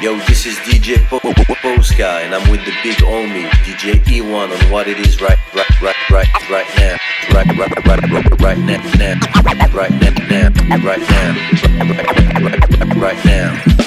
Yo, this is DJ Poska, and I'm with the big homie, DJ E1, on what it is right, right, right, right, right now, right, right, right, right, right now, now, right now, now, right now, right, right, right, right now.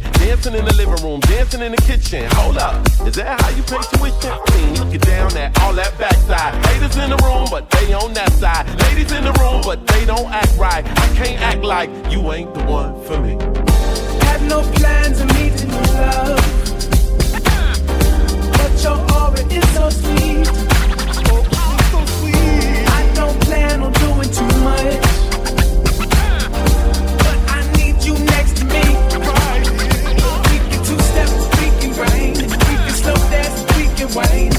kitchen, dancing in the living room, dancing in the kitchen. Hold up, is that how you pay tuition? Queen, looking down at all that backside. Haters in the room, but they on that side. Ladies in the room, but they don't act right. I can't act like you ain't the one for me. Had no plans of meeting your love, but your aura is so sweet. Oh, so sweet. I don't plan on doing too much. Wayne.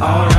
Alright.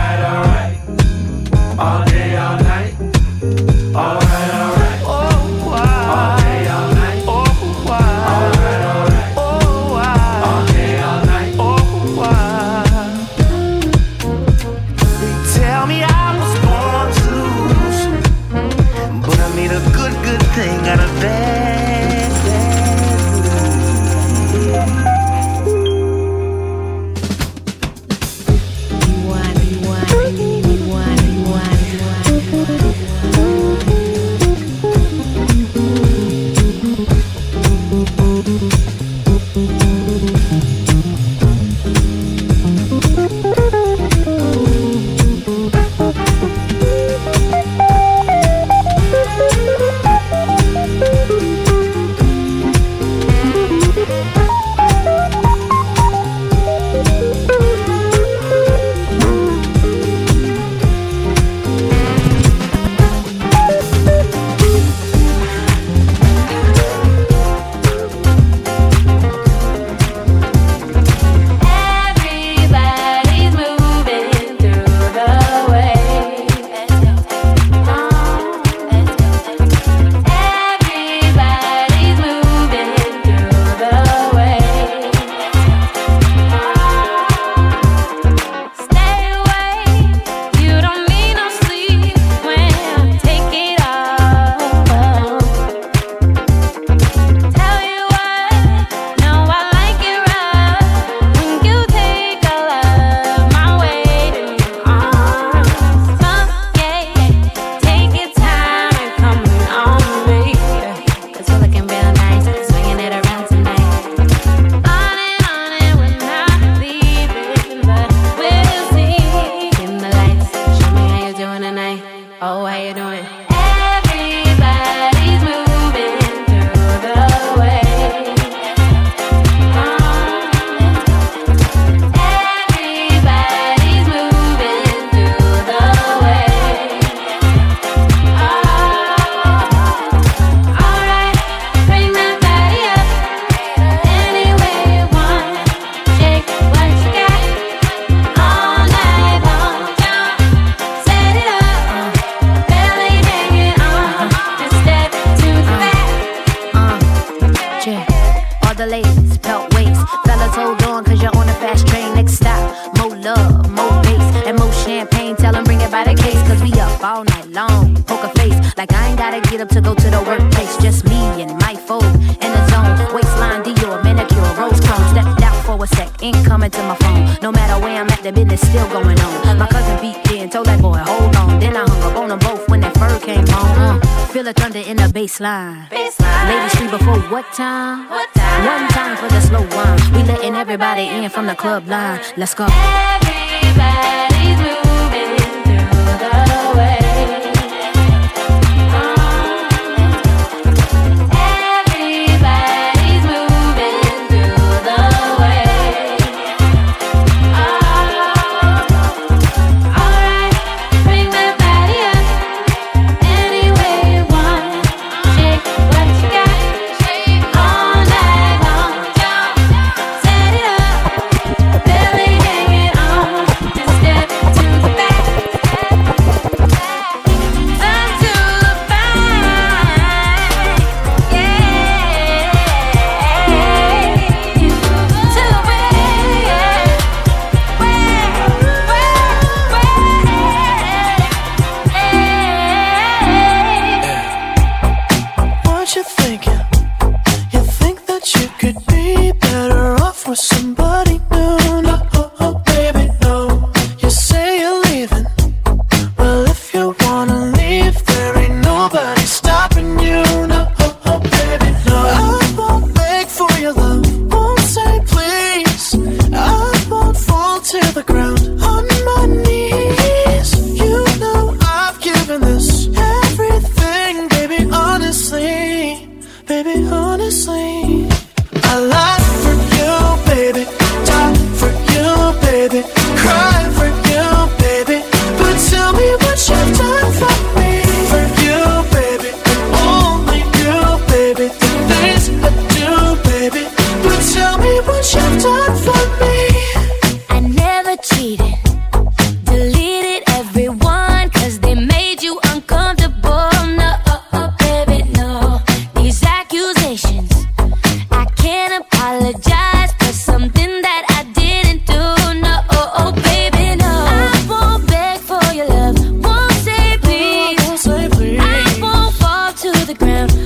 Pelt waist. Fellas, hold on, cause you're on a fast train. Next stop, more love, more bass, and more champagne. Tell them bring it by the case, cause we up all night long. Poker face, like I ain't gotta get up to go to the workplace. Just me and my folk in the zone. Waistline, Dior, manicure, rose cone. Stepped out for a sec, ain't coming to my phone. No matter where I'm at, the business still going on. My cousin beat in, told that boy, hold on. Then I hung up on them both when that fur came home. Uh, feel the thunder in the baseline. Ladies free before what time? What time? One time for the slow wine. We letting everybody in from the club line. Let's go. Everybody's moving the ground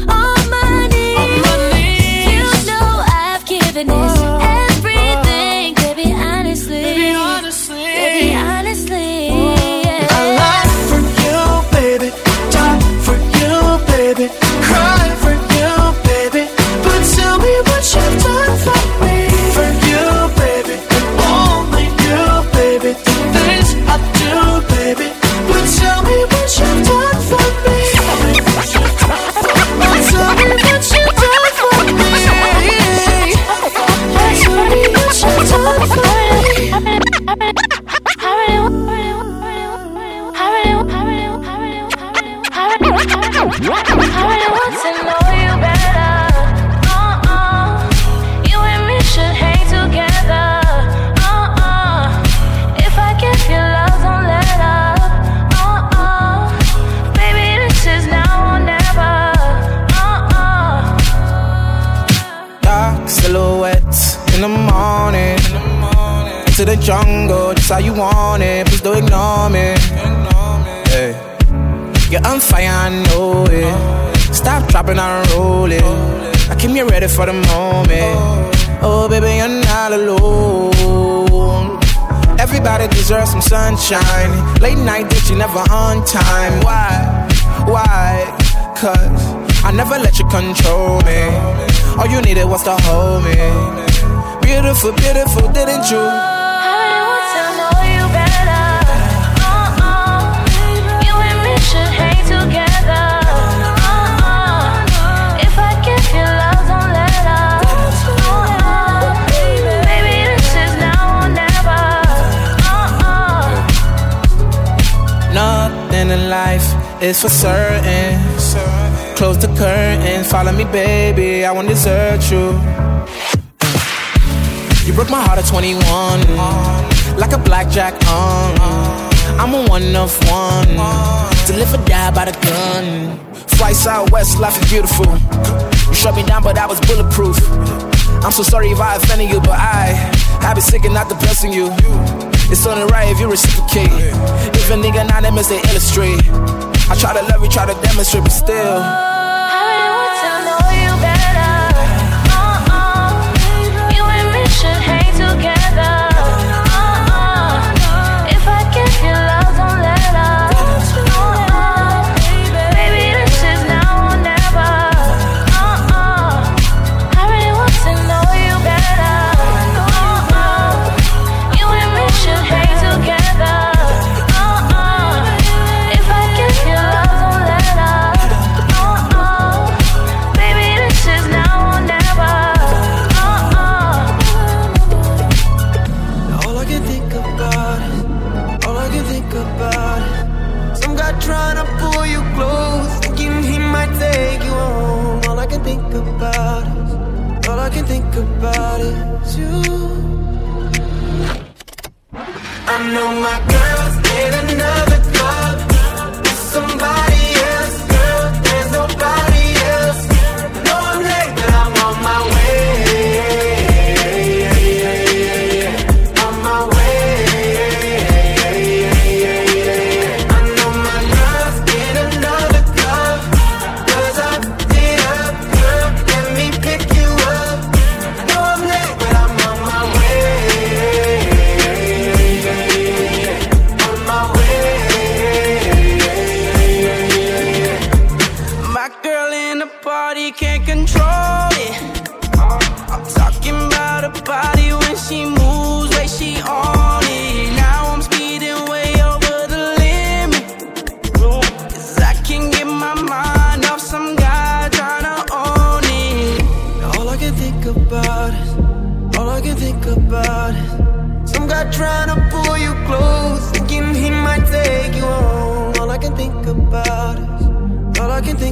ground how you want it. Please don't ignore me. Hey. You're on fire, I know it. Stop dropping and roll it. I came here ready for the moment. Oh, baby, you're not alone. Everybody deserves some sunshine. Late night, you never on time. Why? Why? Cause I never let you control me. All you needed was to hold me. Beautiful, beautiful, didn't you? Is for certain. Close the curtain, follow me, baby. I won't desert you. You broke my heart at 21, like a blackjack on. I'm a one of one. To live or die by the gun. Fly southwest, life is beautiful. You shut me down, but I was bulletproof. I'm so sorry if I offended you, but I, I be sick and not depressing you. It's only right if you reciprocate. If a nigga not them, they illustrate. I try to love you, try to demonstrate, but still.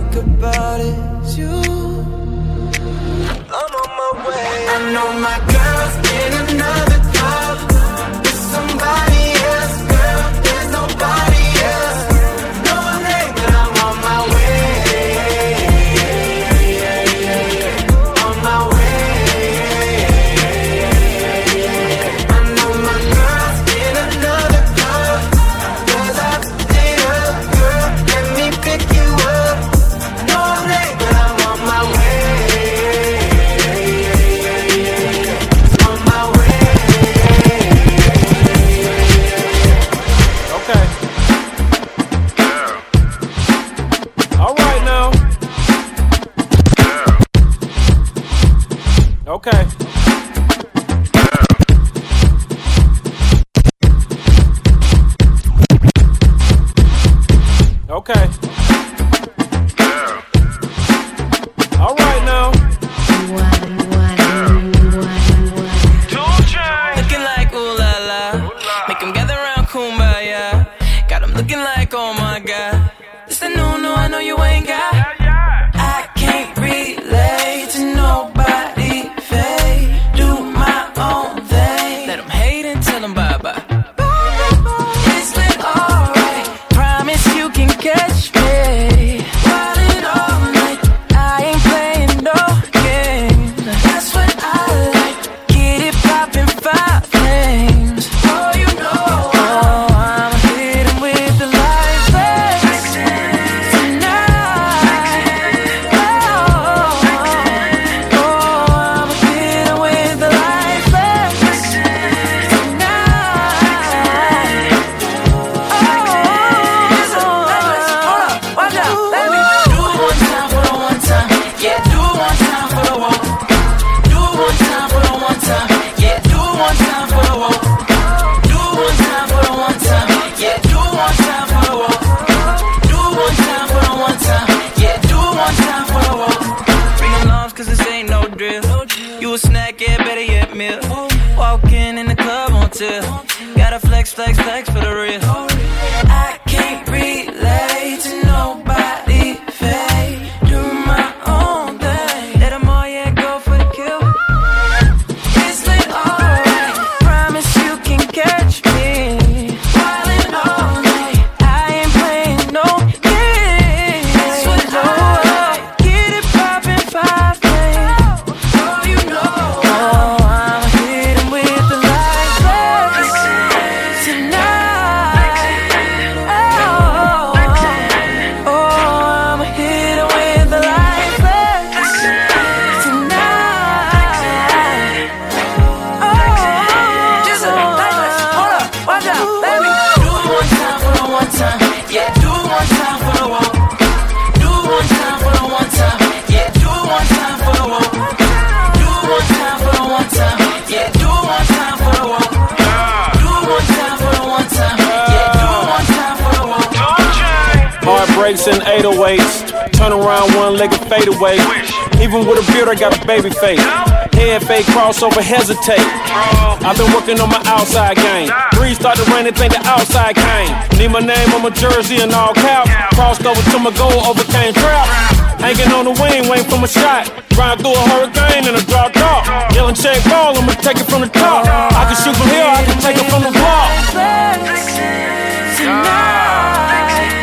think about is you. I'm on my way. I know my girl's in another. Fade away. Even with a beard, I got a baby face. Head fake crossover, hesitate. I've been working on my outside game. Breeze started raining, think the outside came. Need my name on my jersey and all caps. Crossed over to my goal, overcame trap. Hanging on the wing, waiting for my shot. Riding through a hurricane and a drop top. Yelling check ball, I'ma take it from the top. I can shoot from here, I can take it from the block. I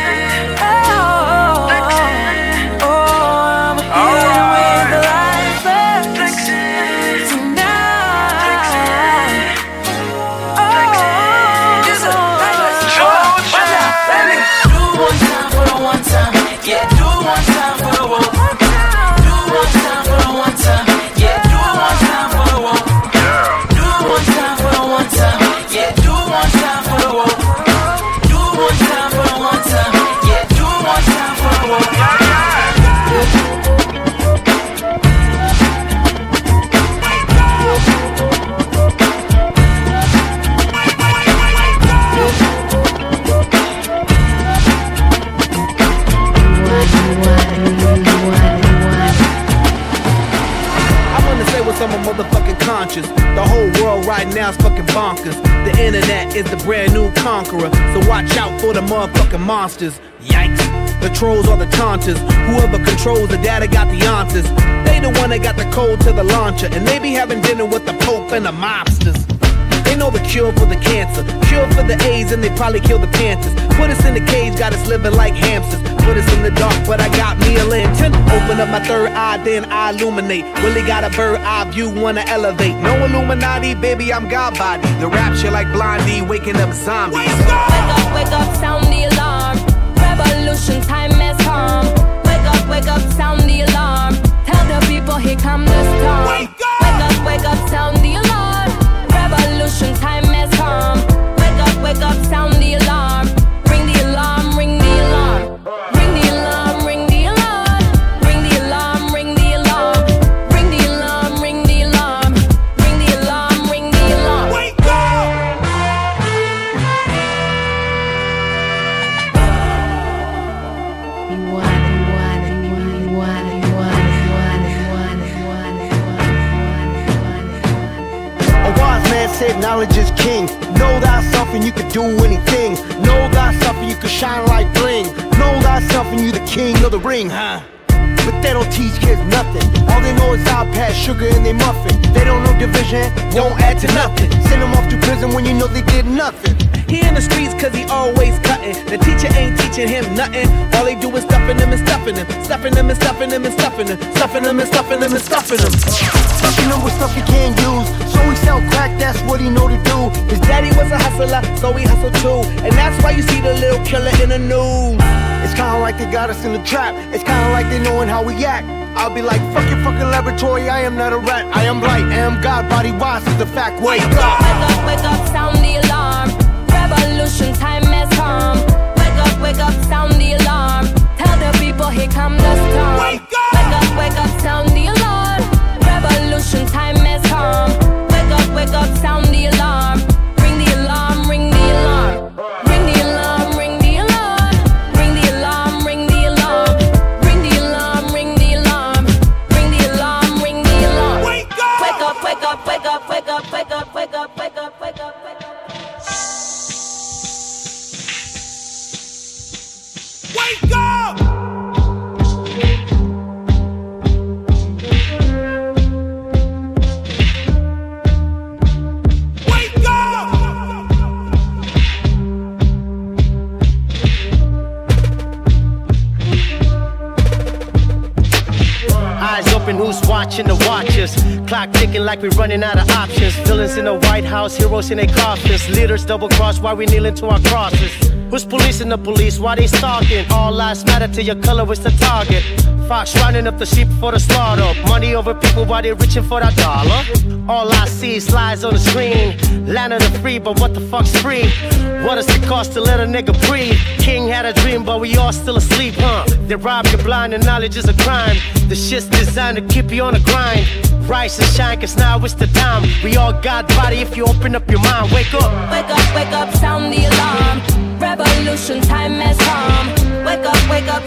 monsters. Yikes. The trolls are the taunters. Whoever controls the data got the answers. They the one that got the code to the launcher. And they be having dinner with the Pope and the mobsters. They know the cure for the cancer, cure for the AIDS, and they probably kill the Panthers. Put us in the cage, got us living like hamsters. Put us in the dark, but I got me a lantern. Open up my third eye, then I illuminate. Really got a bird eye view, wanna elevate. No Illuminati, baby, I'm God body. The rapture like Blondie, waking up zombies. Wake up, wake up, sound the alarm. Revolution time has come. Wake up, wake up, sound the alarm. Tell the people here come the storm. Know thyself and you can do anything. Know thyself and you can shine like bling. Know thyself and you the king of the ring, huh? But they don't teach kids nothing. All they know is iPad, sugar, and they muffin. They don't know division, don't add to nothing. Send them off to prison when you know they did nothing. He in the streets cause he always cutting. The teacher ain't teaching him nothing. All they do is stuffing him and stuffing him. Stuffing him and stuffing him and stuffing him. Stuffing him and stuffing him and stuffing him. Stuffing them with stuff he can't use. So he sell crack, that's what he know to do. His daddy was a hustler, so he hustled too. And that's why you see the little killer in the news. It's kinda like they got us in the trap. It's kinda like they knowing how we act. I'll be like, fuck your fucking laboratory, I am not a rat. I am light, I am God, body wise is the fact. Wake up! Wake up, wake up, sound the alarm. Revolution time has come. Wake up, wake up, sound the alarm. Tell the people here come the storm. Wake up, wake up, wake up, sound the alarm. Revolution time has come. Heroes in their coffins. Leaders double cross while we kneeling to our crosses. Who's policing the police? Why they stalking? All lives matter to your color is the target. Fox rounding up the sheep for the slaughter. Money over people while they're reaching for that dollar. All I see is lies on the screen. Land of the free, but what the fuck's free? What does it cost to let a nigga breathe? King had a dream, but we all still asleep, huh? They rob you blind and knowledge is a crime. The shit's designed to keep you on the grind. Rise and shine, cause now it's the time. We all got body if you open up your mind. Wake up. Wake up, wake up, sound the alarm. Revolution time has come. Wake up, wake up,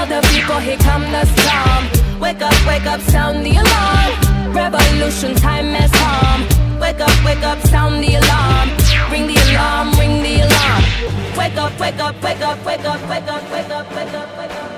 all the people, here come the storm. Wake up, wake up, sound the alarm. Revolution time has come. Wake up, wake up, sound the alarm. Ring the alarm, ring the alarm. Wake up, wake up, wake up, wake up, wake up, wake up, wake up, wake up.